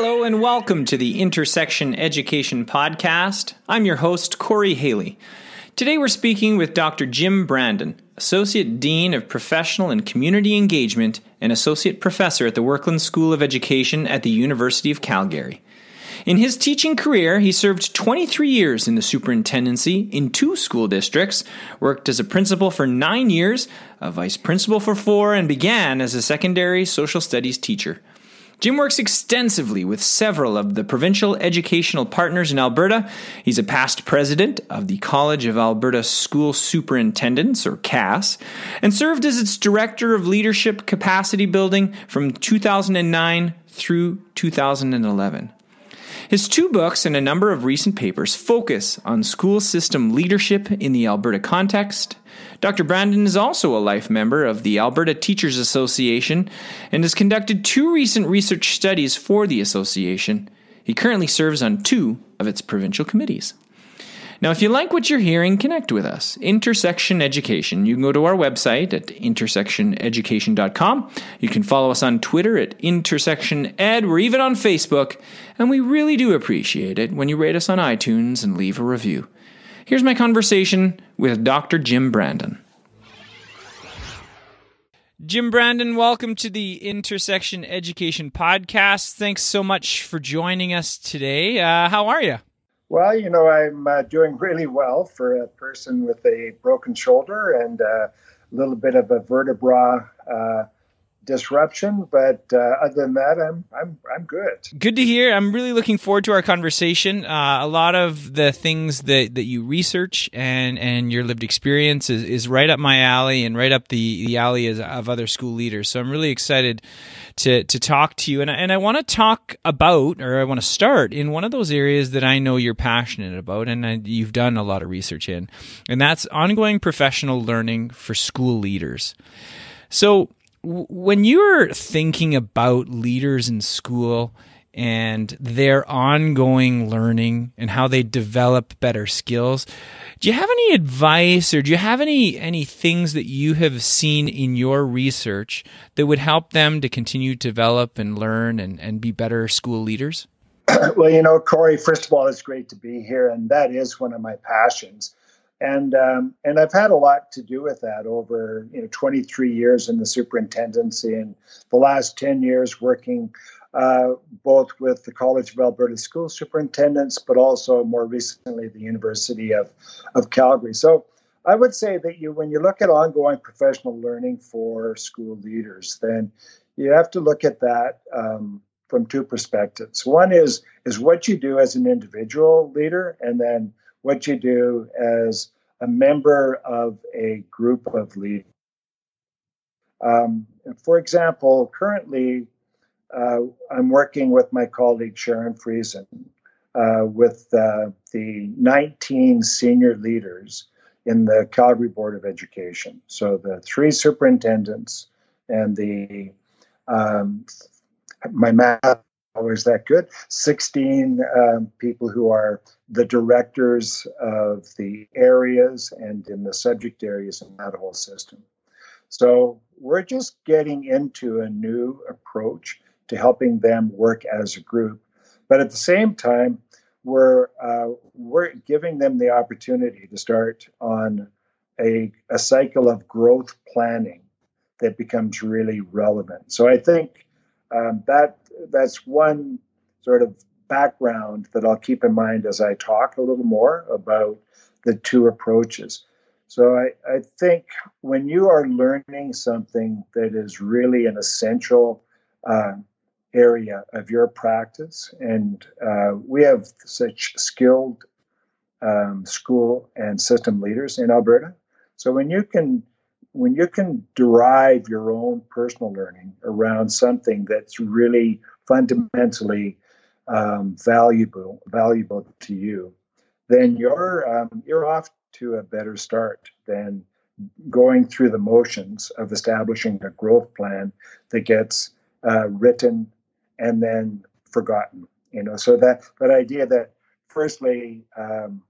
Hello and welcome to the Intersection Education Podcast. I'm your host, Corey Haley. Today we're speaking with Dr. Jim Brandon, Associate Dean of Professional and Community Engagement and Associate Professor at the Werklund School of Education at the University of Calgary. In his teaching career, he served 23 years in the superintendency in two school districts, worked as a principal for nine years, a vice principal for four, and began as a secondary social studies teacher. Jim works extensively with several of the provincial educational partners in Alberta. He's a past president of the College of Alberta School Superintendents, or CASS, and served as its Director of Leadership Capacity Building from 2009 through 2011. His two books and a number of recent papers focus on school system leadership in the Alberta context. Dr. Brandon is also a life member of the Alberta Teachers Association and has conducted two recent research studies for the association. He currently serves on two of its provincial committees. Now, if you like what you're hearing, connect with us. Intersection Education. You can go to our website at intersectioneducation.com. You can follow us on Twitter at intersectioned. We're even on Facebook, and we really do appreciate it when you rate us on iTunes and leave a review. Here's my conversation with Dr. Jim Brandon. Jim Brandon, welcome to the Intersection Education Podcast. Thanks so much for joining us today. Uh, how are you? Well, you know, I'm uh, doing really well for a person with a broken shoulder and uh, a little bit of a vertebra uh, disruption. But uh, other than that, I'm I'm I'm good. Good to hear. I'm really looking forward to our conversation. Uh, a lot of the things that, that you research and and your lived experience is, is right up my alley and right up the the alley of other school leaders. So I'm really excited to to talk to you. And I, and I want to talk about, or I want to start in one of those areas that I know you're passionate about, and I, you've done a lot of research in, and that's ongoing professional learning for school leaders. So when you're thinking about leaders in school and their ongoing learning and how they develop better skills. Do you have any advice or do you have any any things that you have seen in your research that would help them to continue to develop and learn and, and be better school leaders? Well you know corey first of all it's great to be here and that is one of my passions. And um, and I've had a lot to do with that over you know 23 years in the superintendency and the last 10 years working uh, both with the College of Alberta School Superintendents, but also more recently the University of of Calgary. So I would say that you when you look at ongoing professional learning for school leaders, then you have to look at that. Um, from two perspectives. One is is what you do as an individual leader, and then what you do as a member of a group of leaders. Um, for example, currently uh, I'm working with my colleague Sharon Friesen uh, with uh, the 19 senior leaders in the Calgary Board of Education. So the three superintendents and the um, my math always that good. 16 um, people who are the directors of the areas and in the subject areas in that whole system. So we're just getting into a new approach to helping them work as a group. But at the same time, we're, uh, we're giving them the opportunity to start on a, a cycle of growth planning that becomes really relevant. So I think um, that that's one sort of background that I'll keep in mind as I talk a little more about the two approaches. So I, I think when you are learning something that is really an essential uh, area of your practice, and uh, we have such skilled um, school and system leaders in Alberta. So when you can when you can derive your own personal learning around something that's really fundamentally um, valuable valuable to you, then you're um, you're off to a better start than going through the motions of establishing a growth plan that gets uh, written and then forgotten. You know, so that that idea that firstly, um,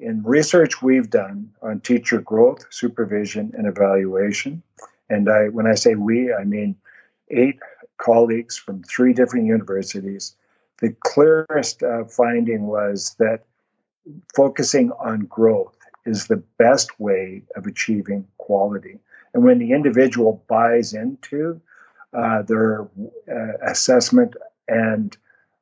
in research we've done on teacher growth, supervision, and evaluation, and I when I say we, I mean eight colleagues from three different universities. The clearest uh, finding was that focusing on growth is the best way of achieving quality. And when the individual buys into uh, their uh, assessment and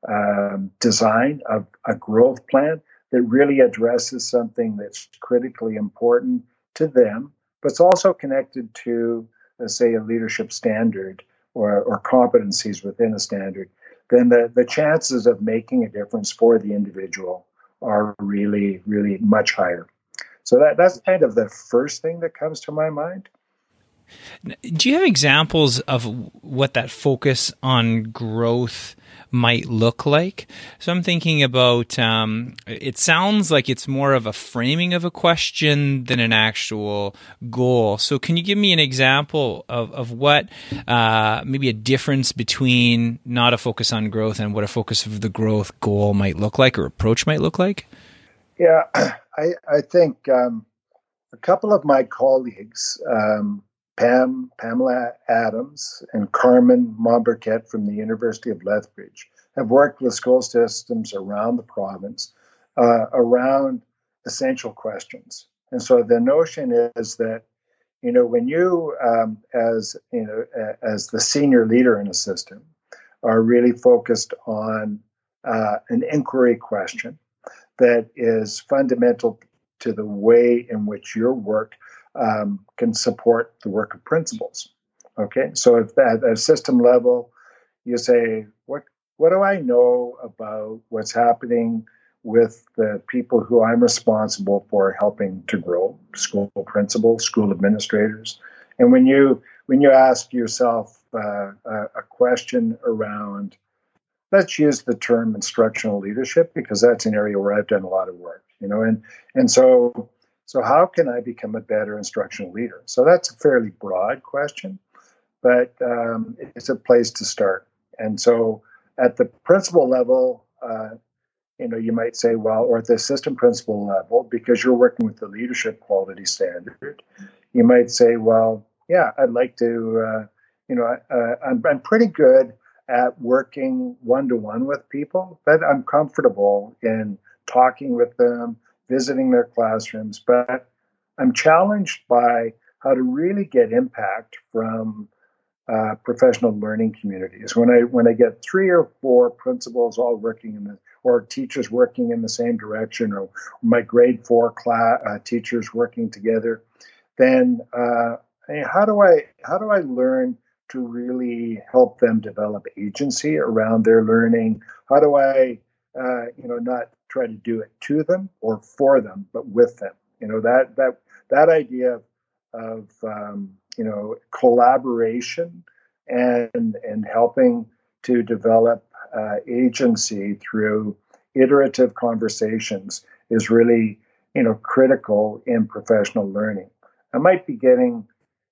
um, design of a growth plan that really addresses something that's critically important to them, but it's also connected to, say, a leadership standard or, or competencies within a standard, then the, the chances of making a difference for the individual are really, really much higher. So that, that's kind of the first thing that comes to my mind. Do you have examples of what that focus on growth might look like? So I'm thinking about um, it sounds like it's more of a framing of a question than an actual goal. So can you give me an example of, of what uh, maybe a difference between not a focus on growth and what a focus of the growth goal might look like or approach might look like? Yeah, I, I think um, a couple of my colleagues um, Pam, Pamela Adams, and Carmen Mombourquette from the University of Lethbridge have worked with school systems around the province uh, around essential questions. And so the notion is that, you know, when you, um, as you know, as the senior leader in a system, are really focused on uh, an inquiry question that is fundamental to the way in which your work um, can support the work of principals. Okay, so if at a system level, you say, what what do I know about what's happening with the people who I'm responsible for helping to grow, school principals, school administrators, and when you when you ask yourself uh, a question around, let's use the term instructional leadership because that's an area where I've done a lot of work, you know, and and so so, how can I become a better instructional leader? So, that's a fairly broad question, but um, it's a place to start. And so, at the principal level, uh, you know, you might say, well, or at the assistant principal level, because you're working with the leadership quality standard, you might say, well, yeah, I'd like to, uh, you know, uh, I'm, I'm pretty good at working one to one with people, but I'm comfortable in talking with them, visiting their classrooms, but I'm challenged by how to really get impact from uh, professional learning communities. When I when I get three or four principals all working in the or teachers working in the same direction, or my grade four class uh, teachers working together, then uh, how do I how do I learn to really help them develop agency around their learning? How do I uh, you know not try to do it to them or for them, but with them. You know that that that idea of um, you know collaboration and and helping to develop uh, agency through iterative conversations is really you know critical in professional learning. I might be getting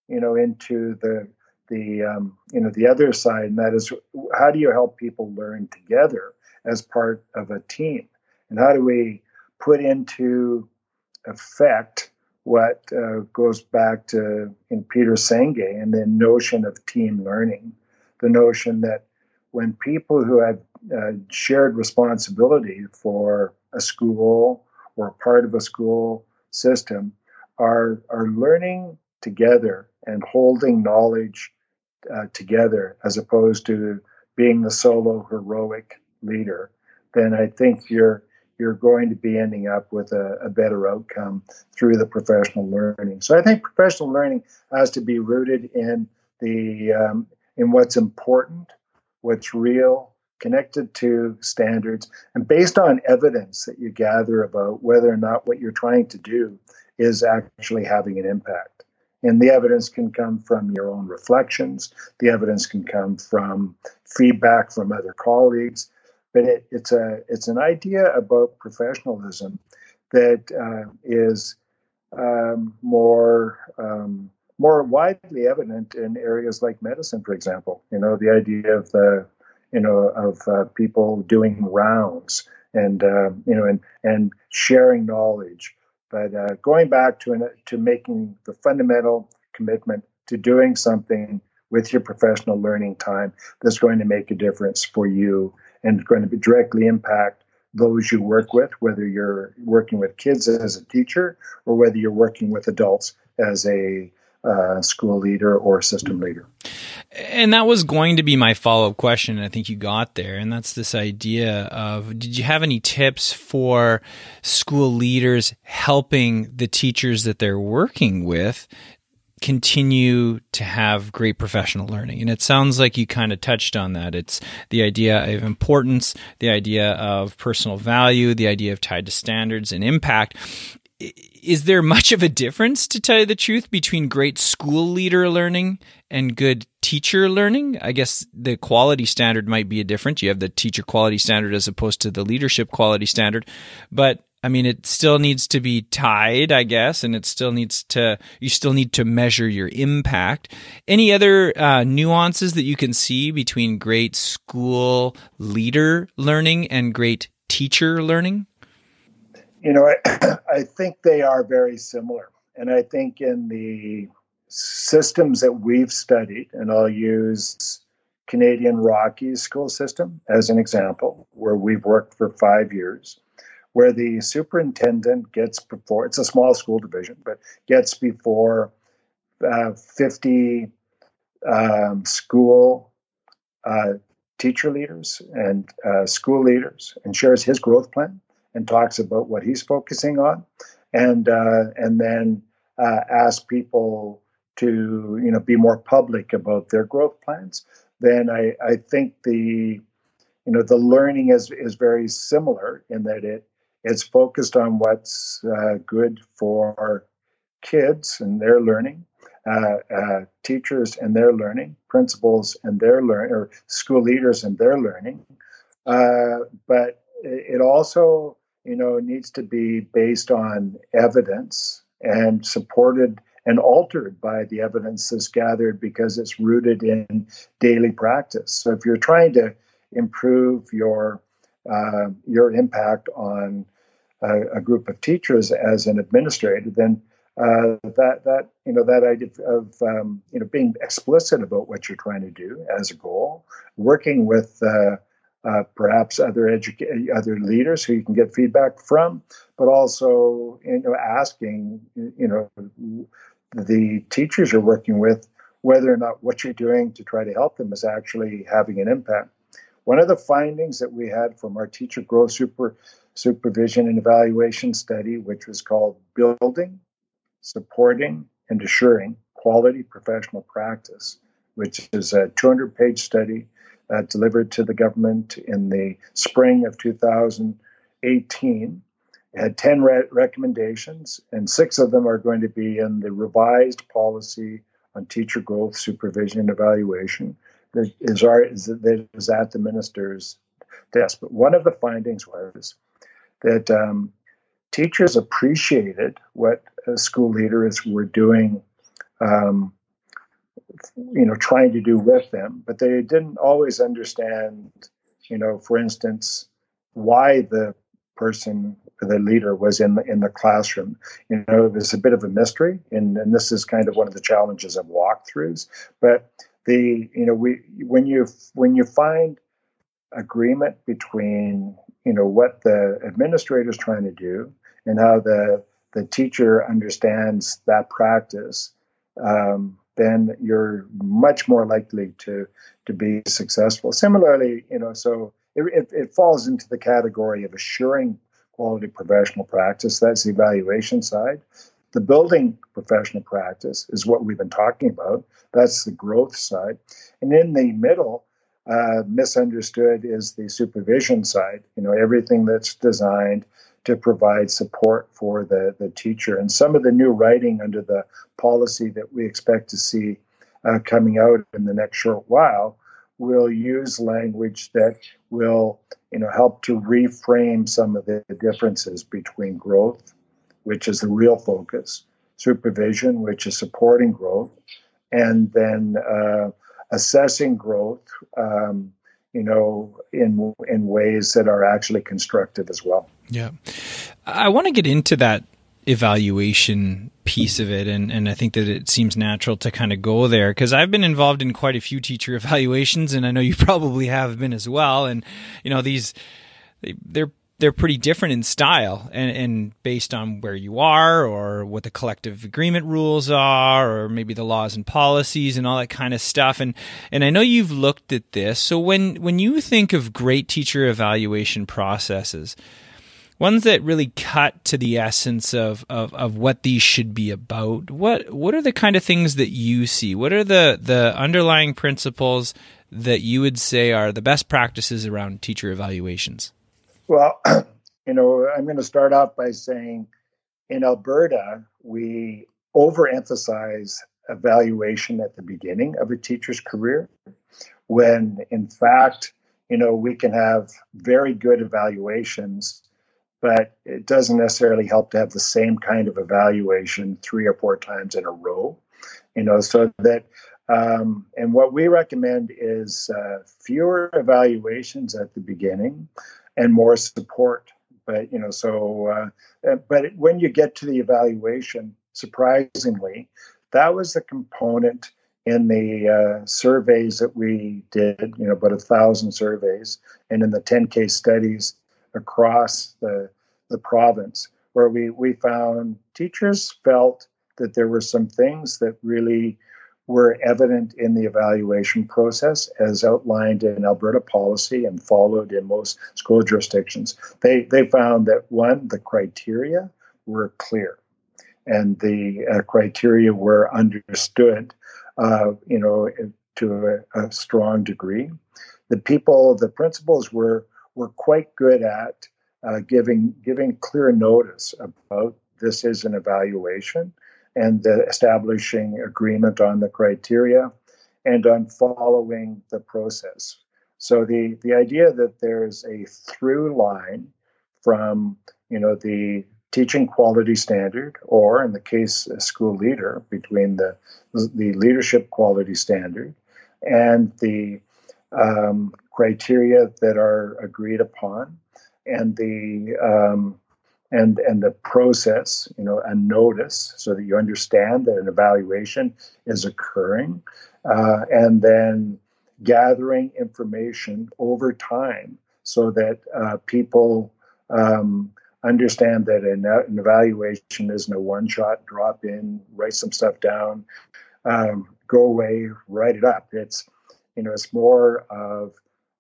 you know into the the um, you know the other side, and that is how do you help people learn together as part of a team? And how do we put into effect what uh, goes back to in Peter Senge and the notion of team learning, the notion that when people who have uh, shared responsibility for a school or part of a school system are are learning together and holding knowledge uh, together as opposed to being the solo heroic leader, then I think you're you're going to be ending up with a, a, better outcome through the professional learning. So I think professional learning has to be rooted in the um, in what's important, what's real, connected to standards, and based on evidence that you gather about whether or not what you're trying to do is actually having an impact. And the evidence can come from your own reflections. The evidence can come from feedback from other colleagues. But it, it's a it's an idea about professionalism that uh, is um, more um, more widely evident in areas like medicine, for example. You know, the idea of the you know of uh, people doing rounds and uh, you know and and sharing knowledge. But uh, going back to an, to making the fundamental commitment to doing something with your professional learning time that's going to make a difference for you and going to be directly impact those you work with, whether you're working with kids as a teacher or whether you're working with adults as a uh, school leader or system leader. And that was going to be my follow up question. I think you got there. And that's this idea of did you have any tips for school leaders helping the teachers that they're working with continue to have great professional learning. And it sounds like you kind of touched on that. It's the idea of importance, the idea of personal value, the idea of tied to standards and impact. Is there much of a difference, to tell you the truth, between great school leader learning and good teacher learning? I guess the quality standard might be a difference. You have the teacher quality standard as opposed to the leadership quality standard. But I mean, it still needs to be tied, I guess, and it still needs to, you still need to measure your impact. Any other uh, nuances that you can see between great school leader learning and great teacher learning? You know, I, I think they are very similar. And I think in the systems that we've studied, and I'll use Canadian Rockies school system as an example, where we've worked for five years where the superintendent gets before it's a small school division, but gets before uh, 50 um, school uh, teacher leaders and uh, school leaders and shares his growth plan and talks about what he's focusing on, and uh, and then uh, asks people to you know be more public about their growth plans. Then I, I think the you know the learning is is very similar in that it it's focused on what's uh, good for kids and their learning, uh, uh, teachers and their learning, principals and their learning, or school leaders and their learning. Uh, but it also, you know, needs to be based on evidence and supported and altered by the evidence that's gathered because it's rooted in daily practice. So if you're trying to improve your uh, your impact on a, a group of teachers as an administrator, then uh, that that you know that idea of um, you know being explicit about what you're trying to do as a goal, working with uh, uh, perhaps other educa- other leaders who you can get feedback from, but also you know asking you know the teachers you're working with whether or not what you're doing to try to help them is actually having an impact. One of the findings that we had from our teacher growth super supervision and evaluation study, which was called Building, Supporting, and Assuring Quality Professional Practice, which is a 200 page study uh, delivered to the government in the spring of 2018. It had 10 re- recommendations, and six of them are going to be in the revised policy on teacher growth, supervision, and evaluation that is, our, that is at the minister's desk. But one of the findings was that um, teachers appreciated what school leaders were doing, um, you know, trying to do with them, but they didn't always understand, you know, for instance, why the person, the leader, was in the in the classroom. You know, it was a bit of a mystery, and, and this is kind of one of the challenges of walkthroughs. But the you know we when you when you find agreement between you know what the administrator is trying to do and how the the teacher understands that practice, um, then you're much more likely to to be successful. Similarly, you know, so it, it, it falls into the category of assuring quality professional practice. That's the evaluation side. The building professional practice is what we've been talking about. That's the growth side. And in the middle, uh, misunderstood is the supervision side. You know, everything that's designed to provide support for the, the teacher. And some of the new writing under the policy that we expect to see uh, coming out in the next short while will use language that will you know help to reframe some of the differences between growth, which is the real focus, supervision, which is supporting growth, and then uh, assessing growth. Um, you know, in in ways that are actually constructive as well. Yeah, I want to get into that evaluation piece of it and and I think that it seems natural to kind of go there because I've been involved in quite a few teacher evaluations and I know you probably have been as well and you know these they, they're they're pretty different in style and, and based on where you are or what the collective agreement rules are or maybe the laws and policies and all that kind of stuff. And and I know you've looked at this. So when when you think of great teacher evaluation processes ones that really cut to the essence of, of, of what these should be about what what are the kind of things that you see? What are the the underlying principles that you would say are the best practices around teacher evaluations well, you know, I'm going to start off by saying in Alberta, we overemphasize evaluation at the beginning of a teacher's career, when in fact, you know, we can have very good evaluations, but it doesn't necessarily help to have the same kind of evaluation three or four times in a row, you know, so that um, and what we recommend is uh, fewer evaluations at the beginning, and more support. But you know, so uh, uh, but when you get to the evaluation, surprisingly, that was the component in the uh, surveys that we did. You know, about a thousand surveys, and in the 10 case studies across the the province, where we we found teachers felt that there were some things that really were evident in the evaluation process as outlined in Alberta policy and followed in most school jurisdictions. They, they found that one, the criteria were clear and the uh, criteria were understood, uh, you know, to a, a, strong degree. The people, the principals were were quite good at uh, giving giving clear notice about this is an evaluation and the establishing agreement on the criteria and on following the process. So the, the idea that there's a through line from you know the teaching quality standard, or in the case a school leader, between the the leadership quality standard and the um, criteria that are agreed upon, and the um, and and the process, you know, a notice so that you understand that an evaluation is occurring, uh, and then gathering information over time so that uh, people um, understand that an, an, evaluation isn't a one-shot drop in, write some stuff down, um, go away, write it up. It's you know, it's more of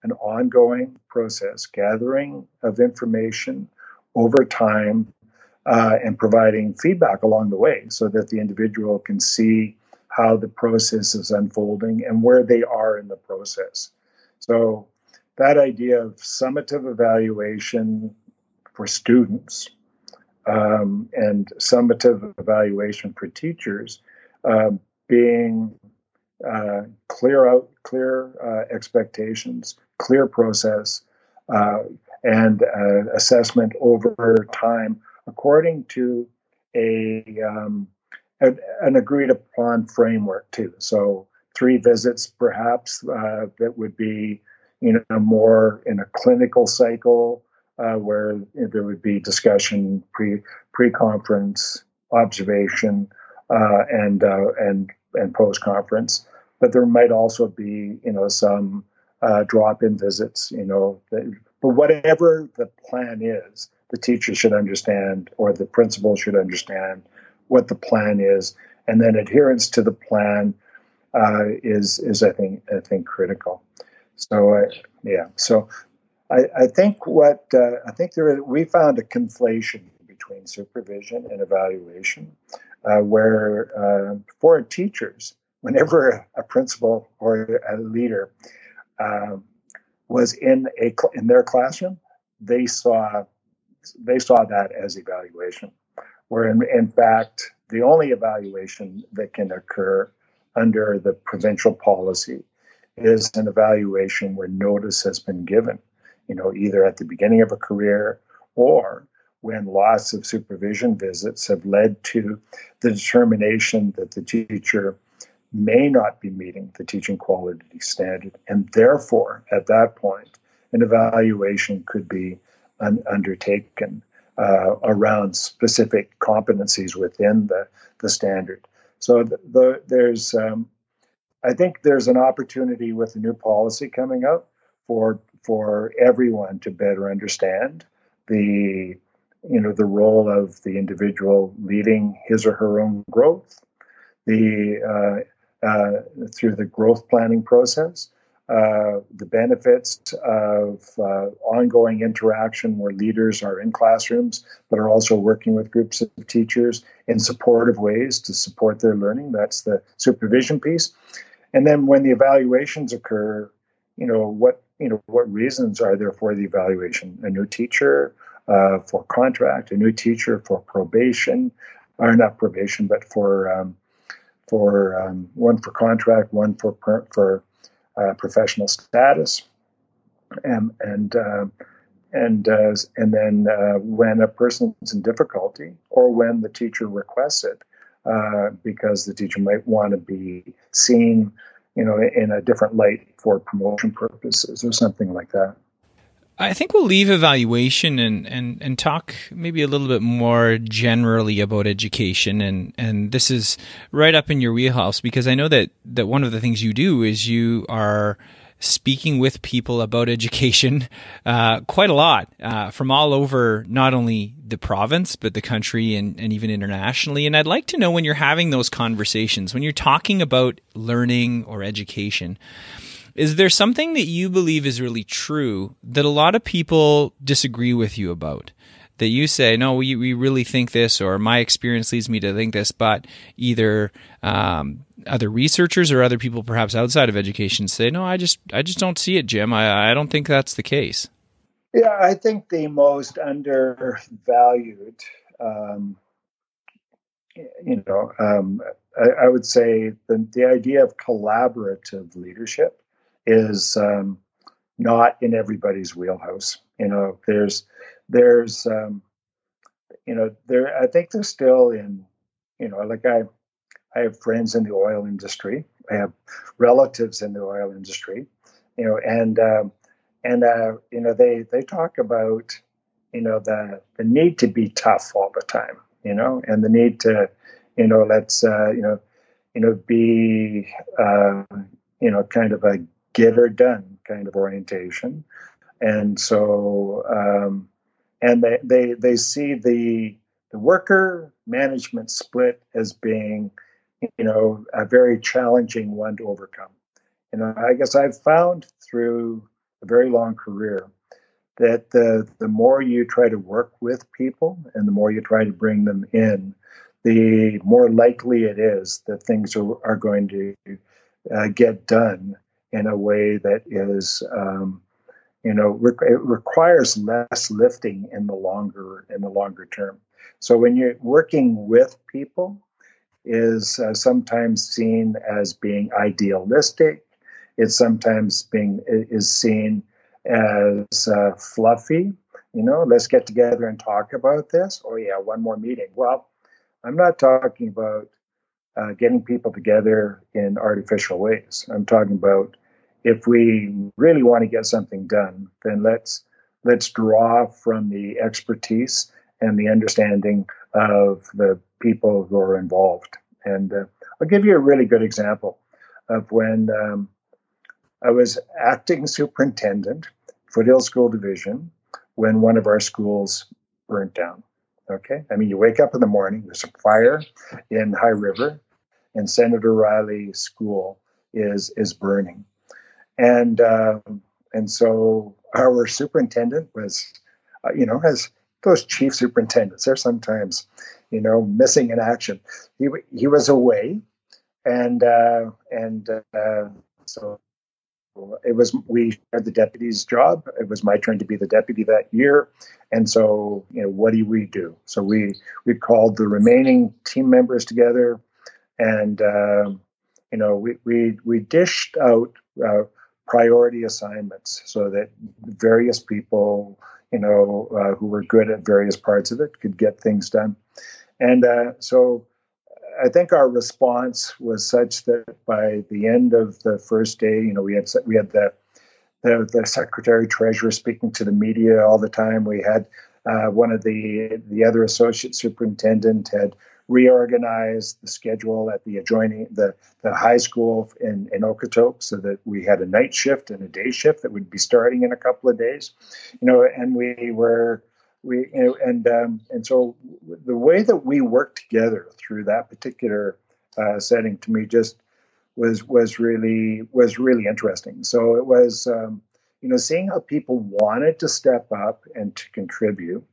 an ongoing process, gathering of information over time uh, and providing feedback along the way so that the individual can see how the process is unfolding and where they are in the process. So, that idea of summative evaluation for students um, and summative evaluation for teachers uh, being uh, clear out, clear uh, expectations, clear process, uh, and uh, assessment over time according to a, um, a, an agreed upon framework too. So three visits perhaps uh, that would be you know more in a clinical cycle uh, where there would be discussion pre pre conference observation uh, and uh, and and post conference. But there might also be you know some uh, drop in visits you know that, but whatever the plan is, the teacher should understand or the principal should understand what the plan is, and then adherence to the plan uh, is is I think I think critical. So yeah, so I, I think what uh, I think there is, we found a conflation between supervision and evaluation, uh, where uh, for teachers, whenever a principal or a leader um, was in a in their classroom, they saw they saw that as evaluation, where in, in fact the only evaluation that can occur under the provincial policy is an evaluation where notice has been given, you know, either at the beginning of a career or when lots of supervision visits have led to the determination that the teacher may not be meeting the teaching quality standard. And therefore, at that point, an evaluation could be un- undertaken uh, around specific competencies within the, the standard. So the, the, there's, um, I think there's an opportunity with the new policy coming up for for everyone to better understand the you know the role of the individual leading his or her own growth, the uh, through the growth planning process, uh, the benefits of uh, ongoing interaction where leaders are in classrooms but are also working with groups of teachers in supportive ways to support their learning. That's the supervision piece. And then when the evaluations occur, you know what you know what reasons are there for the evaluation? A new teacher uh, for contract, a new teacher for probation, or not probation, but for um, for um, one for contract, one for for uh, professional status, and and uh, and uh, and then uh, when a person is in difficulty or when the teacher requests it, uh, because the teacher might want to be seen, you know, in a different light for promotion purposes or something like that. I think we'll leave evaluation and, and, and talk maybe a little bit more generally about education. And, and this is right up in your wheelhouse because I know that, that one of the things you do is you are speaking with people about education uh, quite a lot uh, from all over, not only the province, but the country and, and even internationally. And I'd like to know when you're having those conversations, when you're talking about learning or education, is there something that you believe is really true that a lot of people disagree with you about? That you say, no, we, we really think this, or my experience leads me to think this, but either um, other researchers or other people perhaps outside of education say, no, I just I just don't see it, Jim. I, I don't think that's the case. Yeah, I think the most undervalued, um, you know, um, I, I, would say the, the idea of collaborative leadership is um, not in everybody's wheelhouse. You know, there's there's um, you know there I think there's still in you know like I I have friends in the oil industry. I have relatives in the oil industry. You know, and um, and uh, you know they they talk about you know the the need to be tough all the time. You know, and the need to you know let's uh, you know you know be uh, you know kind of a get her done kind of orientation. And so, um, and they, they, they see the, the worker management split as being, you know, a very challenging one to overcome. Know, I guess I've found through a very long career that the, the more you try to work with people and the more you try to bring them in, the more likely it is that things are, are going to uh, get done in a way that is, um, you know, re- it requires less lifting in the longer in the longer term. So when you're working with people, is uh, sometimes seen as being idealistic. It's sometimes being is seen as uh, fluffy. You know, let's get together and talk about this. Oh yeah, one more meeting. Well, I'm not talking about uh, getting people together in artificial ways. I'm talking about if we really want to get something done, then let's let's draw from the expertise and the understanding of the people who are involved. And uh, I'll give you a really good example of when um, I was acting superintendent, Foothill School Division, when one of our schools burnt down. Okay, I mean, you wake up in the morning, there's a fire in High River, and Senator Riley School is is burning and uh, and so our superintendent was, uh, you know, as those chief superintendents, they're sometimes, you know, missing in action. He he was away, and uh, and uh, so it was we had the deputy's job. It was my turn to be the deputy that year, and so you know what do we do? So we we called the remaining team members together, and uh, you know we we we dished out uh, priority assignments so that various people you know uh, who were good at various parts of it could get things done, and uh, so I think our response was such that by the end of the first day, you know, we had we had the the, the secretary treasurer speaking to the media all the time. We had uh, one of the the other associate superintendent had reorganized the schedule at the adjoining the the high school in in Okotoks so that we had a night shift and a day shift that would be starting in a couple of days, you know, and we were we you know, and um, and so the way that we worked together through that particular uh, setting to me just was was really was really interesting. So it was um, you know seeing how people wanted to step up and to contribute,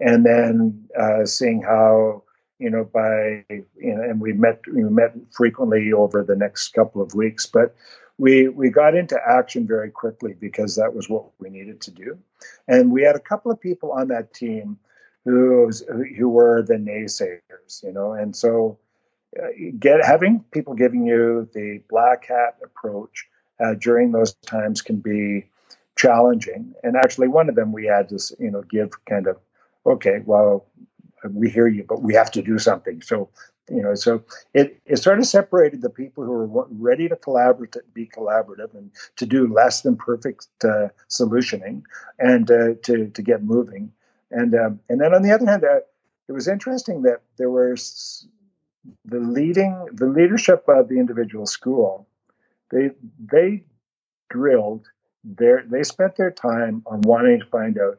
and then uh, seeing how you know by you know and we met we met frequently over the next couple of weeks, but we we got into action very quickly because that was what we needed to do, and we had a couple of people on that team who was, who were the naysayers, you know, and so uh, get having people giving you the black hat approach uh, during those times can be challenging. And actually, one of them we had to you know give kind of okay, well, we hear you, but we have to do something. So you know so it, it sort of separated the people who were ready to collaborate be collaborative and to do less than perfect uh, solutioning and uh, to, to get moving and um, and then on the other hand uh, it was interesting that there was the leading the leadership of the individual school they they drilled their they spent their time on wanting to find out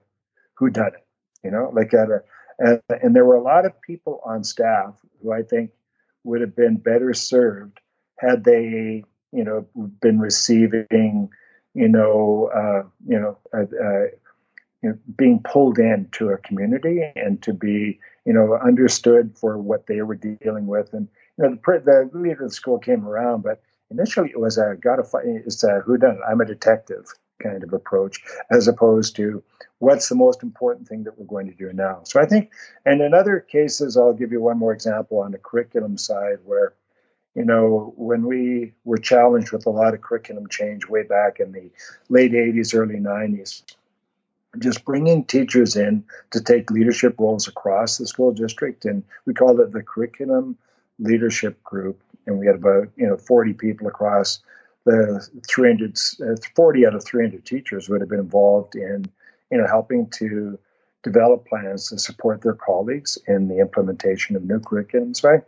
who done it you know like at a and, and there were a lot of people on staff who I think would have been better served had they, you know, been receiving, you know, uh, you know, uh, uh, you know, being pulled into a community and to be, you know, understood for what they were dealing with. And you know, the, the leader of the school came around, but initially it was a gotta fight. It's a who done. I'm a detective kind of approach, as opposed to what's the most important thing that we're going to do now. So I think, and in other cases, I'll give you one more example on the curriculum side where, you know, when we were challenged with a lot of curriculum change way back in the late 80s, early 90s, just bringing teachers in to take leadership roles across the school district. And we called it the curriculum leadership group. And we had about, you know, 40 people across the 300, uh, 40 out of 300 teachers would have been involved in, you know, helping to develop plans to support their colleagues in the implementation of new curriculums, right?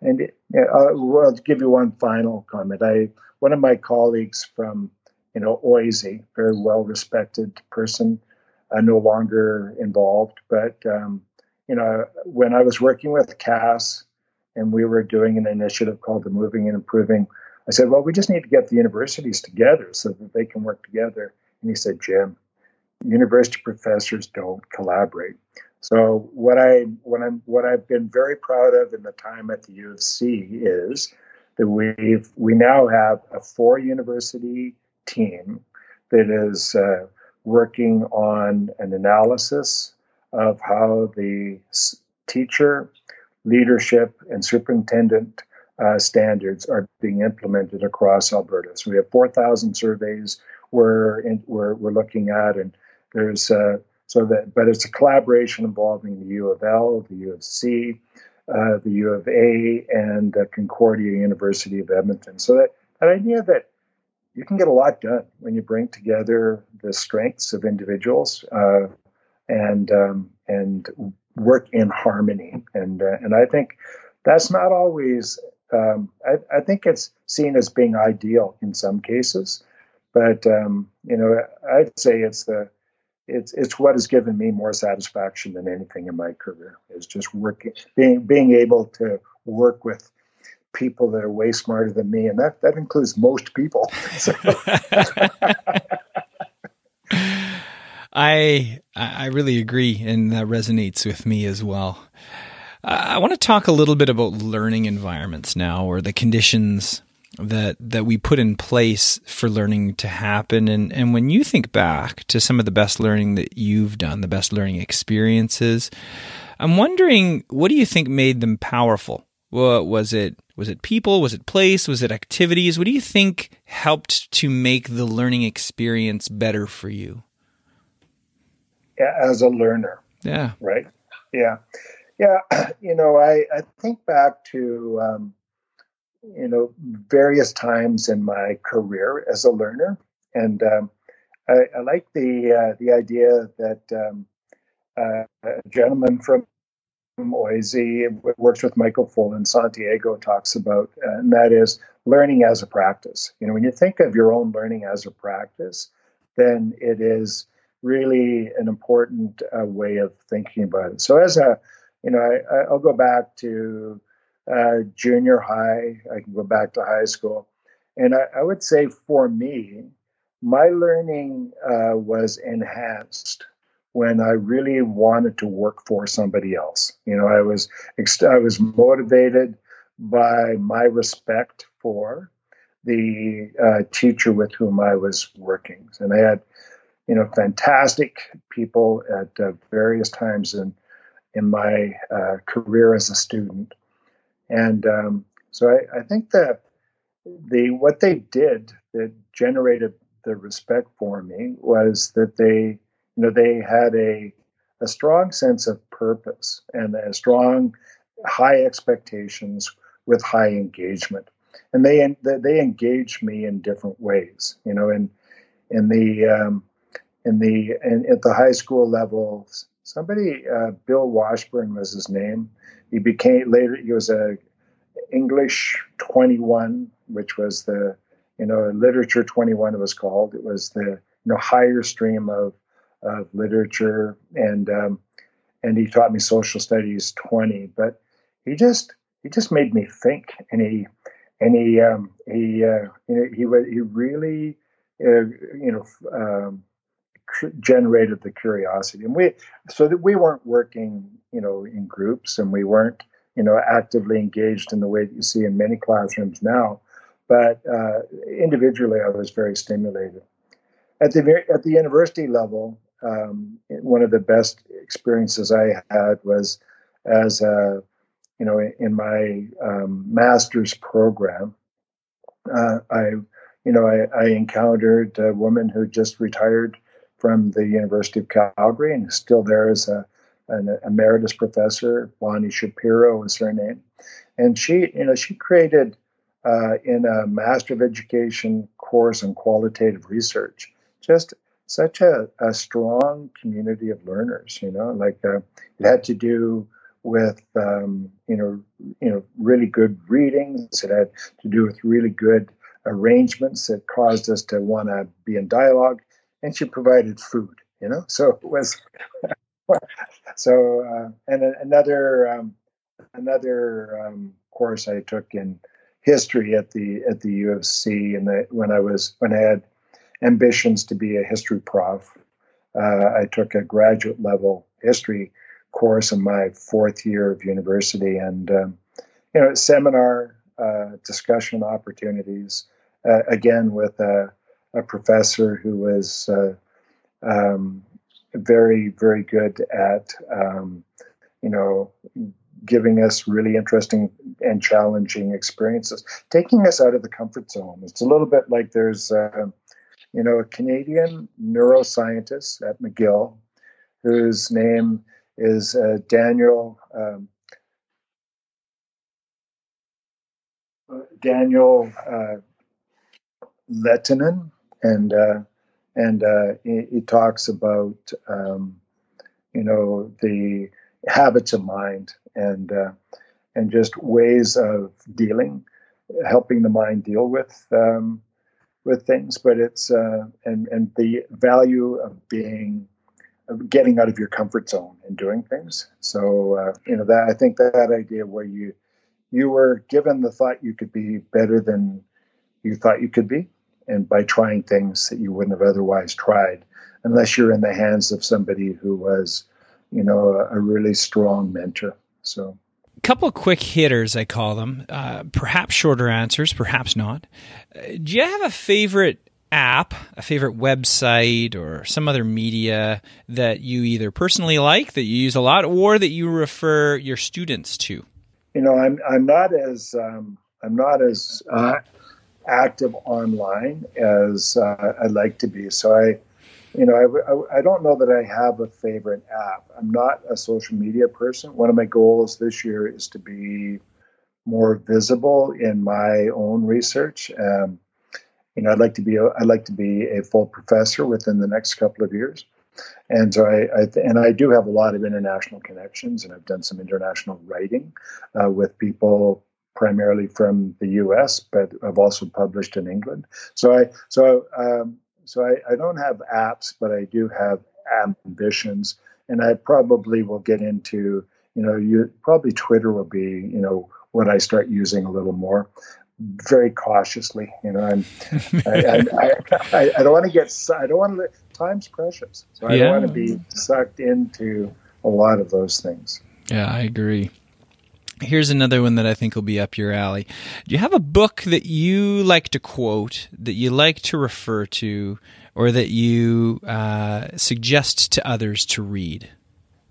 And it, uh, I'll give you one final comment. I one of my colleagues from, you know, OISE, very well respected person, uh, no longer involved, but um, you know, when I was working with CASS and we were doing an initiative called the Moving and Improving I said, well, we just need to get the universities together so that they can work together. And he said, Jim, university professors don't collaborate. So what I what I'm what I've been very proud of in the time at the U of C is that we've we now have a four university team that is uh, working on an analysis of how the teacher, leadership, and superintendent uh, standards are being implemented across Alberta. So we have 4,000 surveys we're, in, we're, we're looking at, and there's uh, so that, but it's a collaboration involving the U of L, the U of C, uh, the U of A, and Concordia University of Edmonton. So that, that idea that you can get a lot done when you bring together the strengths of individuals uh, and um, and work in harmony. And uh, and I think that's not always um, I, I, think it's seen as being ideal in some cases, but um, you know, I'd say it's the it's it's what has given me more satisfaction than anything in my career is just working, being being able to work with people that are way smarter than me, and that that includes most people. I I really agree, and that resonates with me as well. I want to talk a little bit about learning environments now, or the conditions that that we put in place for learning to happen. And and when you think back to some of the best learning that you've done the best learning experiences i'm wondering what do you think made them powerful? Well, was it was it people? Was it place? Was it activities? What do you think helped to make the learning experience better for you? As a learner. Yeah. Right? Yeah yeah you know i i think back to um, you know, various times in my career as a learner, and um, I, I, like the uh, the idea that um, uh, a gentleman from OISE works with Michael Fullan Santiago talks about, uh, and that is learning as a practice. You know, when you think of your own learning as a practice, then it is really an important uh, way of thinking about it. So, as a you know, I, I'll go back to uh, junior high. I can go back to high school. And I, I would say for me, my learning uh, was enhanced when I really wanted to work for somebody else. You know, I was I was motivated by my respect for the uh, teacher with whom I was working, and I had, you know, fantastic people at uh, various times in in my uh, career as a student. And um, so I, I, think that the what they did that generated the respect for me was that they, you know, they had a a strong sense of purpose and a strong high expectations with high engagement, and they they engaged me in different ways. You know, in in the um, in the in, at the high school level, somebody uh, Bill Washburn was his name he became later. He was a English 21, which was the you know literature 21. It was called. It was the you know higher stream of of literature, and um, and he taught me social studies 20. But he just he just made me think, and he and he um, he uh, you know, he he really uh, you know. Um, generated the curiosity. And we so that we weren't working you know in groups and we weren't you know actively engaged in the way that you see in many classrooms now. But uh, individually i was very stimulated. At the at the university level um, one of the best experiences i had was as a you know in my um, master's program uh, i you know I, I encountered a woman who just retired from the University of Calgary and still there as a, an emeritus professor. Bonnie Shapiro is her name, and she, you know, she created uh, in a Master of Education course in qualitative research just such a, a strong community of learners. You know, like uh, it had to do with um, you know you know really good readings. It had to do with really good arrangements that caused us to want to be in dialogue and she provided food. You know, so it was so. Uh, and another um, another um, course I took in history at the at the U of C, and when I was when I had ambitions to be a history prof, uh, I took a graduate level history course in my fourth year of university, and um, you know, seminar uh, discussion opportunities uh, again with a a professor who was uh, um, very, very good at, um, you know, giving us really interesting and challenging experiences, taking us out of the comfort zone. It's a little bit like there's, uh, you know, a Canadian neuroscientist at McGill whose name is uh, Daniel. Um, Daniel uh, Levitin, and uh, and uh, he, he, talks about um, you know the habits of mind and uh, and just ways of dealing, helping the mind deal with um, with things. But it's uh, and and the value of being of getting out of your comfort zone and doing things. So uh, you know that I think that idea where you you were given the thought you could be better than you thought you could be and by trying things that you wouldn't have otherwise tried, unless you're in the hands of somebody who was, you know, a, a really strong mentor. So. a couple of quick hitters, I call them. Uh, perhaps shorter answers, perhaps not. Uh, do you have a favorite app, a favorite website, or some other media that you either personally like, that you use a lot, or that you refer your students to? You know, I'm I'm not as um, I'm not as uh, active online as uh, I'd like to be. So I, you know, I, I, don't know that I have a favorite app. I'm not a social media person. One of my goals this year is to be more visible in my own research. Um, you know, I'd like to be a, I'd like to be a full professor within the next couple of years, and so I, I and I do have a lot of international connections, and I've done some international writing uh, with people primarily from the U.S., but I've also published in England. So I so um, so I, I don't have apps, but I do have ambitions, and I probably will get into you know you probably Twitter will be you know what I start using a little more very cautiously. You know, I'm, I, I, I, don't want to get, I don't want to, time's precious. So I yeah. don't want to be sucked into a lot of those things. Yeah, I agree. Here's another one that I think will be up your alley. Do you have a book that you like to quote, that you like to refer to, or that you uh, suggest to others to read?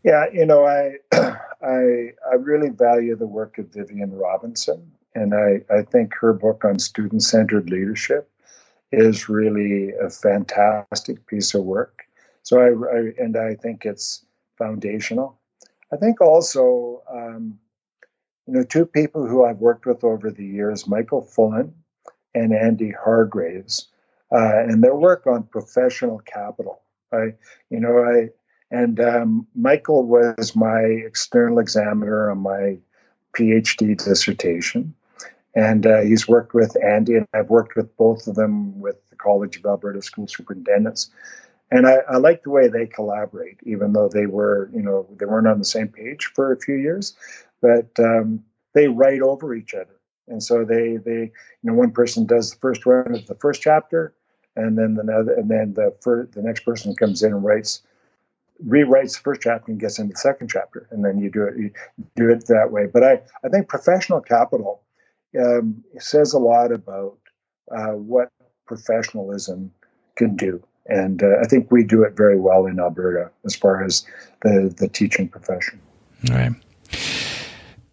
Yeah, you know, I, I, I really value the work of Viviane Robinson, and I, I think her book on student centered leadership is really a fantastic piece of work. So I, I and I think it's foundational. I think also. Um, you know, two people who I've worked with over the years, Michael Fullan and Andy Hargreaves, uh, and their work on professional capital. I, you know, I and um, Michael was my external examiner on my PhD dissertation, and uh, he's worked with Andy, and I've worked with both of them with the College of Alberta School Superintendents. And I, I like the way they collaborate, even though they were, you know, they weren't on the same page for a few years but um, they write over each other. And so they, they, you know, one person does the first run of the first chapter, and then another, and then the the next person comes in and writes, rewrites the first chapter and gets into the second chapter, and then you do it, you do it that way. But I, I think professional capital um, says a lot about uh, what professionalism can do, and uh, I think we do it very well in Alberta as far as the the teaching profession. All right.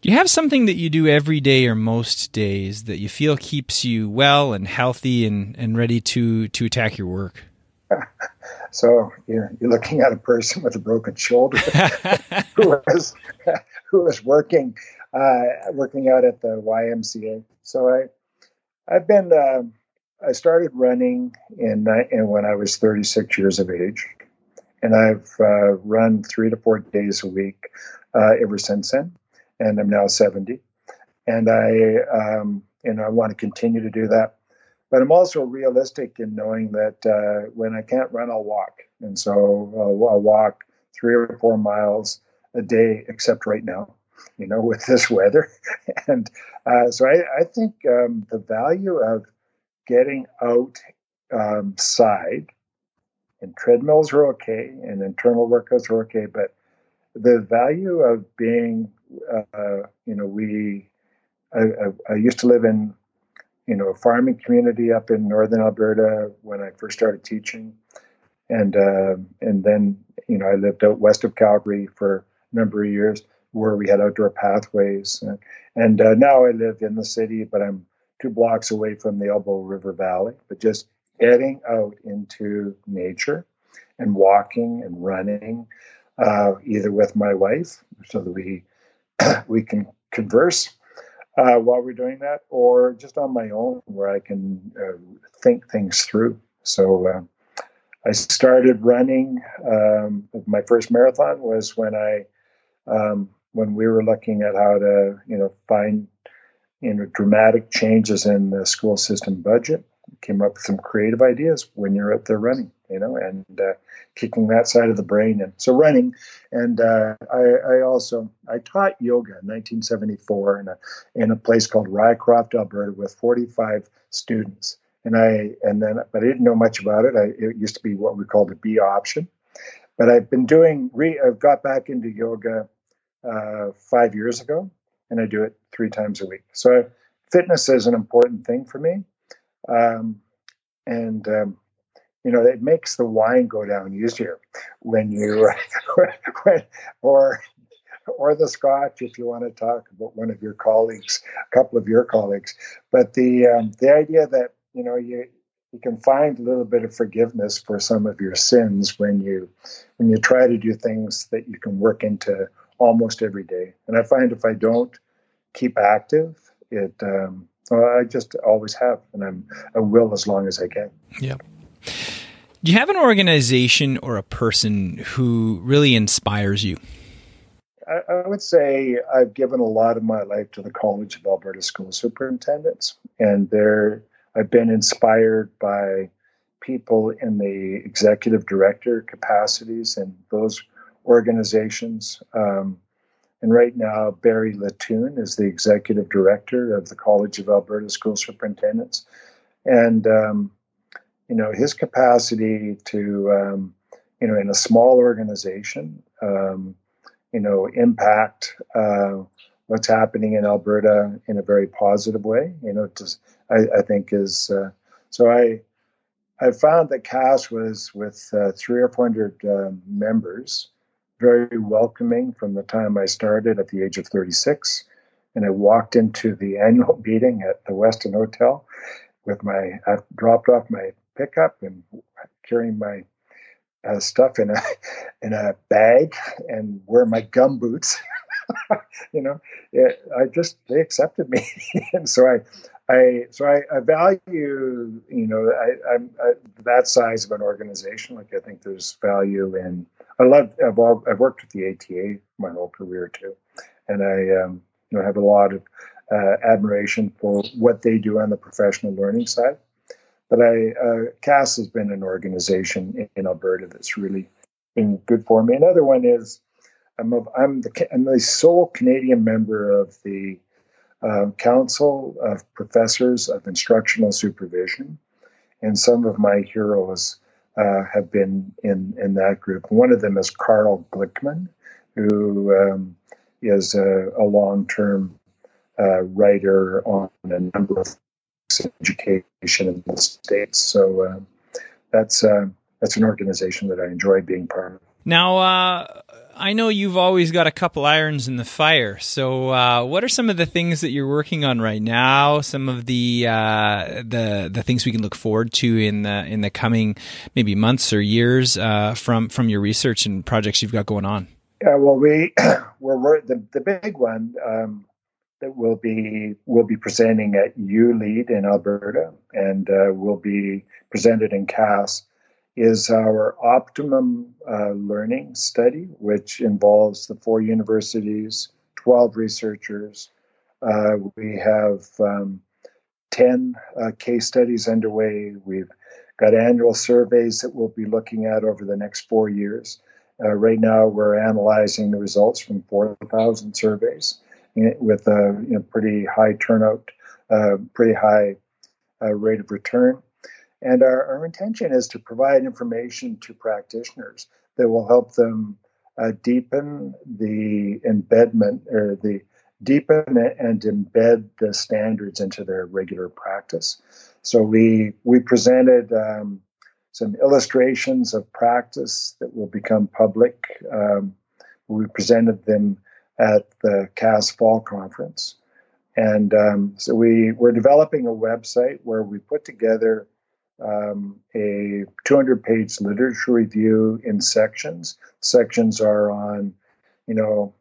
Do you have something that you do every day or most days that you feel keeps you well and healthy and, and ready to, to attack your work? So you're, you're looking at a person with a broken shoulder who is who is working uh, working out at the YMCA. So I I've been uh, I started running in, in when I was 36 years of age, and I've uh, run three to four days a week uh, ever since then and I'm now 70. And I, um, you know, I want to continue to do that. But I'm also realistic in knowing that uh, when I can't run, I'll walk. And so I'll, I'll walk three or four miles a day, except right now, you know, with this weather. and uh, so I, I think um, the value of getting outside, um, and treadmills are okay, and internal workouts are okay, but the value of being, uh, you know, we, I, I, I, used to live in, you know, a farming community up in northern Alberta when I first started teaching, and uh, and then you know I lived out west of Calgary for a number of years where we had outdoor pathways, and, and uh, now I live in the city, but I'm two blocks away from the Elbow River Valley. But just getting out into nature and walking and running uh, either with my wife so that we we can converse uh, while we're doing that, or just on my own where I can uh, think things through. So uh, I started running. Um, my first marathon was when I um, when we were looking at how to you know find you know dramatic changes in the school system budget. Came up with some creative ideas when you're out there running you know, and uh, kicking that side of the brain. And so running, and uh, I, I, also I taught yoga in 1974 in a in a place called Rycroft, Alberta, with 45 students. And I and then, but I didn't know much about it. I, it used to be what we called a B option, but I've been doing. Re, I've got back into yoga uh, five years ago, and I do it three times a week. So fitness is an important thing for me, um, and um, you know it makes the wine go down easier when you when, or or the scotch if you want to talk about one of your colleagues, a couple of your colleagues. But the um, the idea that you know you you can find a little bit of forgiveness for some of your sins when you when you try to do things that you can work into almost every day. And I find if I don't keep active, it um, well, I just always have, and I'm I will as long as I can. Yeah. Do you have an organization or a person who really inspires you? I, I would say I've given a lot of my life to the College of Alberta School Superintendents, and they're I've been inspired by people in the executive director capacities in those organizations. Um, and right now, Barry Litun is the executive director of the College of Alberta School Superintendents. And, um, you know, his capacity to, um, you know, in a small organization, um, you know, impact uh, what's happening in Alberta in a very positive way. You know, just, I, I, think is uh, so. I I found that CASS was with uh, three or four hundred uh, members, very welcoming from the time I started at the age of thirty six, and I walked into the annual meeting at the Westin Hotel with my I dropped off my pickup and carrying my uh, stuff in a in a bag and wear my gum boots. you know, it, I just they accepted me, and so I, I so I, I value you know I, I'm that size of an organization. Like I think there's value in. I love. I've, all, I've worked with the ATA my whole career too, and I um, you know have a lot of uh, admiration for what they do on the professional learning side. But I, uh, CASS has been an organization in, in Alberta that's really been good for me. Another one is I'm, the, I'm the sole Canadian member of the uh, Council of Professors of Instructional Supervision, and some of my heroes uh, have been in, in that group. One of them is Carl Glickman, who um, is a, a long term uh, writer on a number of education in the states. So uh, that's uh, that's an organization that I enjoy being part of. Now, uh, I know you've always got a couple irons in the fire. So, uh, what are some of the things that you're working on right now? Some of the uh, the the things we can look forward to in the in the coming maybe months or years uh, from from your research and projects you've got going on. Yeah, well, we we're, the the big one um, that we'll be we'll be presenting at ULEAD in Alberta, and uh, will be presented in CASS is our optimum uh, learning study, which involves the four universities, 12 researchers. Uh, we have um, 10 uh, case studies underway. We've got annual surveys that we'll be looking at over the next four years. Uh, right now, we're analyzing the results from 4,000 surveys with a you know, pretty high turnout, uh, pretty high uh, rate of return. And our, our intention is to provide information to practitioners that will help them uh, deepen the embedment or the deepen and embed the standards into their regular practice. So we we presented um, some illustrations of practice that will become public. Um, we presented them at the CASS Fall Conference, and um, so we we're developing a website where we put together um, a 200 page literature review in sections. Sections are on, you know,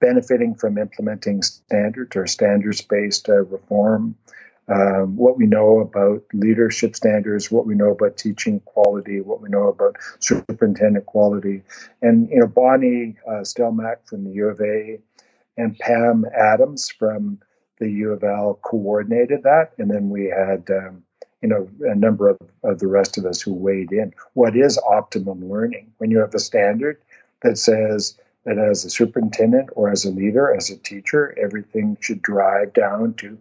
benefiting from implementing standards or standards based uh, reform, um, what we know about leadership standards, what we know about teaching quality, what we know about superintendent quality. And, you know, Bonnie uh, Stelmach from the U of A and Pam Adams from the U of L coordinated that. And then we had um, you know, a number of, of the rest of us who weighed in. What is optimum learning? When you have a standard that says that as a superintendent or as a leader, as a teacher, everything should drive down to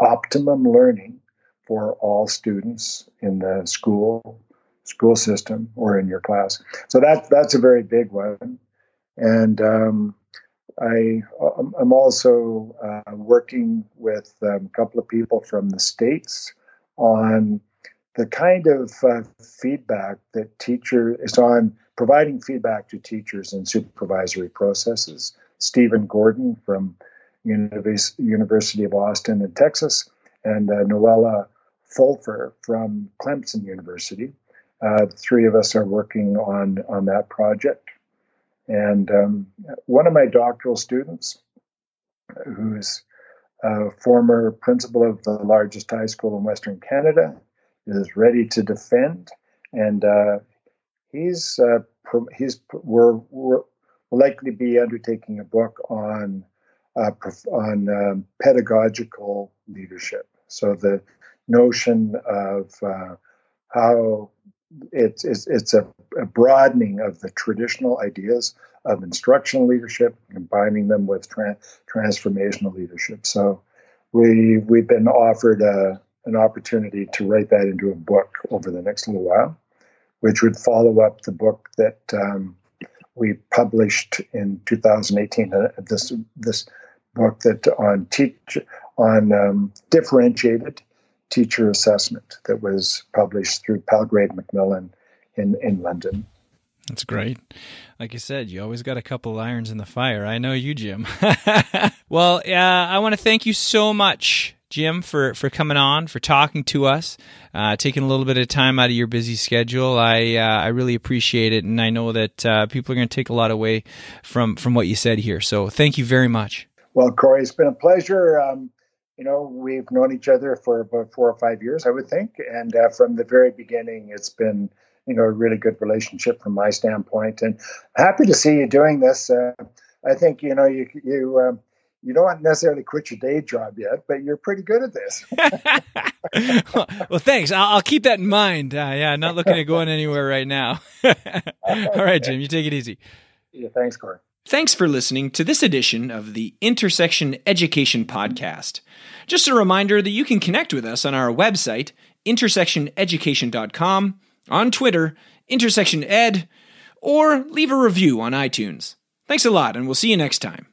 optimum learning for all students in the school school system or in your class. So that that's a very big one. And um, I am also uh, working with um, a couple of people from the states on the kind of uh, feedback that teacher is on providing feedback to teachers in supervisory processes. Stephen Gordon from University of Austin in Texas, and uh, Noella Paufler from Clemson University. Uh, three of us are working on on that project. And um, one of my doctoral students, who's a former principal of the largest high school in Western Canada, is ready to defend, and uh, he's uh, he's we're, we're likely be undertaking a book on uh, on um, pedagogical leadership. So the notion of uh, how it's, it's, it's a, a, broadening of the traditional ideas of instructional leadership, combining them with tra- transformational leadership. So we we've been offered a, an opportunity to write that into a book over the next little while, which would follow up the book that um, we published in 2018. Uh, this this book that on teach on um, differentiated teacher assessment that was published through Palgrave Macmillan in, in London. That's great. Like you said, you always got a couple irons in the fire. I know you, Jim. well, uh, I want to thank you so much, Jim, for, for coming on, for talking to us, uh, taking a little bit of time out of your busy schedule. I uh, I really appreciate it, and I know that uh, people are going to take a lot away from from what you said here. So, thank you very much. Well, Corey, it's been a pleasure. Um, you know, we've known each other for about four or five years, I would think. And uh, from the very beginning, it's been, you know, a really good relationship from my standpoint. And happy to see you doing this. Uh, I think, you know, you, you, um, you don't necessarily quit your day job yet, but you're pretty good at this. well, thanks. I'll, I'll, keep that in mind. Uh, yeah, not looking at going anywhere right now. All right, Jim, you take it easy. Yeah, thanks, Corey. Thanks for listening to this edition of the Intersection Education Podcast. Just a reminder that you can connect with us on our website, intersectioneducation.com, on Twitter, intersectioned, or leave a review on iTunes. Thanks a lot, and we'll see you next time.